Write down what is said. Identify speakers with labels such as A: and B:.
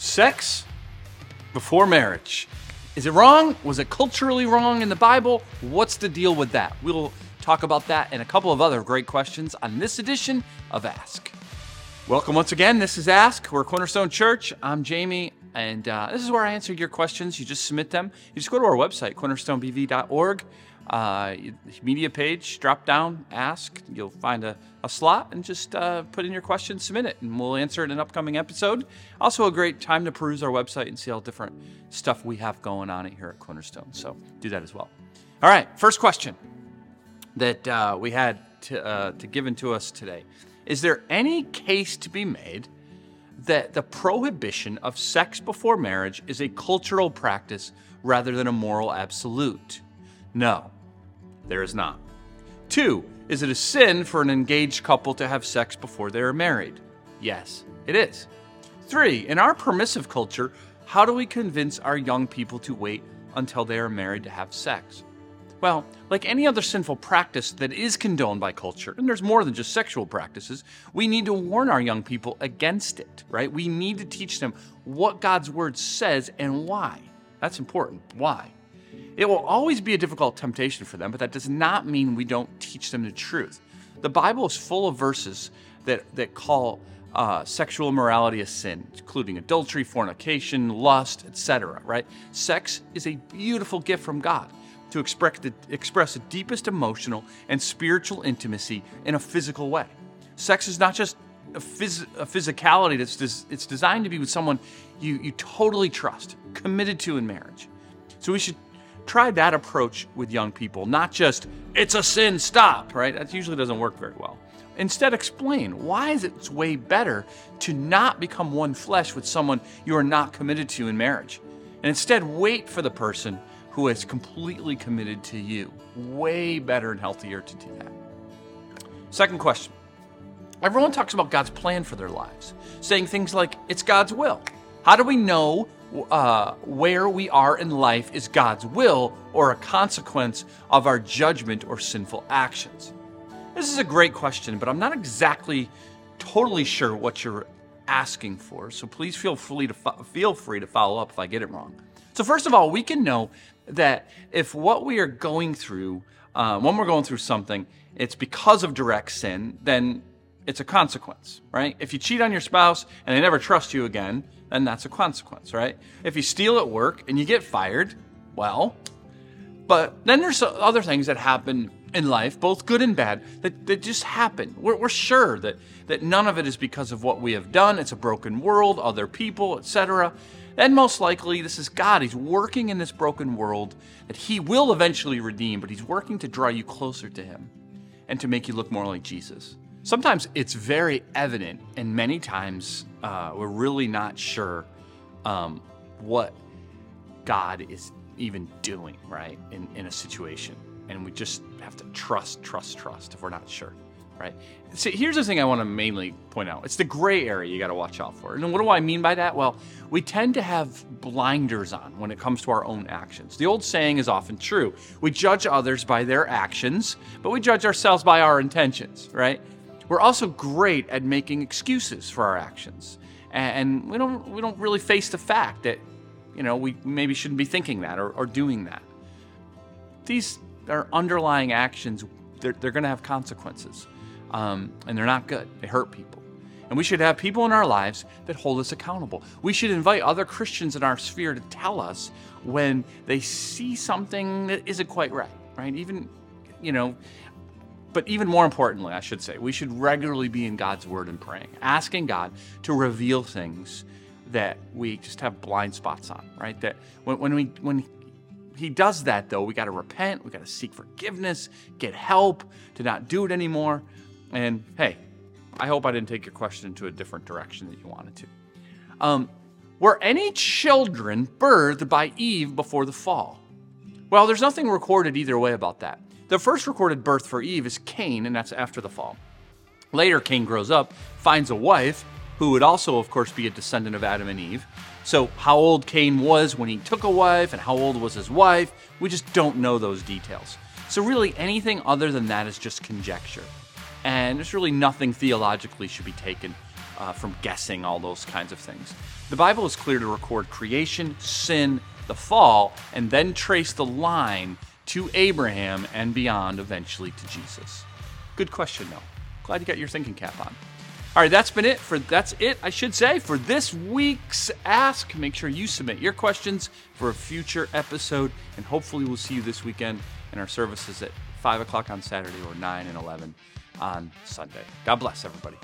A: Sex before marriage. Is it wrong? Was it culturally wrong in the Bible? What's the deal with that? We'll talk about that and a couple of other great questions on this edition of Ask. Welcome once again. This is Ask. We're Cornerstone Church. I'm Jamie, and uh, this is where I answer your questions. You just submit them. You just go to our website, cornerstonebv.org uh, media page, drop down, ask. You'll find a, a slot and just uh, put in your question, submit it, and we'll answer it in an upcoming episode. Also, a great time to peruse our website and see all different stuff we have going on here at Cornerstone. So do that as well. All right, first question that uh, we had to, uh, to given to us today: Is there any case to be made? That the prohibition of sex before marriage is a cultural practice rather than a moral absolute. No, there is not. Two, is it a sin for an engaged couple to have sex before they are married? Yes, it is. Three, in our permissive culture, how do we convince our young people to wait until they are married to have sex? Well, like any other sinful practice that is condoned by culture, and there's more than just sexual practices, we need to warn our young people against it, right? We need to teach them what God's word says and why. That's important. Why? It will always be a difficult temptation for them, but that does not mean we don't teach them the truth. The Bible is full of verses that, that call uh, sexual immorality a sin, including adultery, fornication, lust, etc. Right? Sex is a beautiful gift from God to express the, express the deepest emotional and spiritual intimacy in a physical way. Sex is not just a, phys- a physicality that's des- it's designed to be with someone you, you totally trust, committed to in marriage. So we should try that approach with young people, not just, it's a sin, stop, right? That usually doesn't work very well. Instead, explain why is it way better to not become one flesh with someone you are not committed to in marriage. And instead, wait for the person who is completely committed to you. Way better and healthier to do that. Second question. Everyone talks about God's plan for their lives, saying things like, it's God's will. How do we know uh, where we are in life is God's will or a consequence of our judgment or sinful actions? This is a great question, but I'm not exactly totally sure what you're asking for. So please feel free to fo- feel free to follow up if I get it wrong. So first of all, we can know that if what we are going through, uh, when we're going through something, it's because of direct sin, then it's a consequence, right? If you cheat on your spouse and they never trust you again, then that's a consequence, right? If you steal at work and you get fired, well, but then there's other things that happen in life, both good and bad, that, that just happen. We're, we're sure that, that none of it is because of what we have done. It's a broken world, other people, etc. And most likely, this is God. He's working in this broken world that He will eventually redeem, but He's working to draw you closer to Him and to make you look more like Jesus. Sometimes it's very evident, and many times uh, we're really not sure um, what God is even doing, right, in, in a situation. And we just have to trust, trust, trust if we're not sure, right? See, here's the thing I want to mainly point out it's the gray area you got to watch out for. And what do I mean by that? Well, we tend to have blinders on when it comes to our own actions. The old saying is often true we judge others by their actions, but we judge ourselves by our intentions, right? We're also great at making excuses for our actions. And we don't, we don't really face the fact that, you know, we maybe shouldn't be thinking that or, or doing that. These are underlying actions, they're, they're going to have consequences. Um, and they're not good, they hurt people. And we should have people in our lives that hold us accountable. We should invite other Christians in our sphere to tell us when they see something that isn't quite right, right? Even, you know, but even more importantly, I should say, we should regularly be in God's Word and praying, asking God to reveal things that we just have blind spots on, right? That when, when we when He does that, though, we got to repent, we got to seek forgiveness, get help to not do it anymore. And hey, I hope I didn't take your question into a different direction that you wanted to. Um, were any children birthed by Eve before the fall? Well, there's nothing recorded either way about that. The first recorded birth for Eve is Cain, and that's after the fall. Later, Cain grows up, finds a wife, who would also, of course, be a descendant of Adam and Eve. So, how old Cain was when he took a wife and how old was his wife, we just don't know those details. So, really, anything other than that is just conjecture. And there's really nothing theologically should be taken uh, from guessing all those kinds of things. The Bible is clear to record creation, sin, the fall, and then trace the line to Abraham and beyond, eventually to Jesus. Good question, though. Glad you got your thinking cap on. All right, that's been it for that's it, I should say, for this week's Ask. Make sure you submit your questions for a future episode, and hopefully we'll see you this weekend in our services at five o'clock on Saturday or nine and eleven on Sunday. God bless everybody.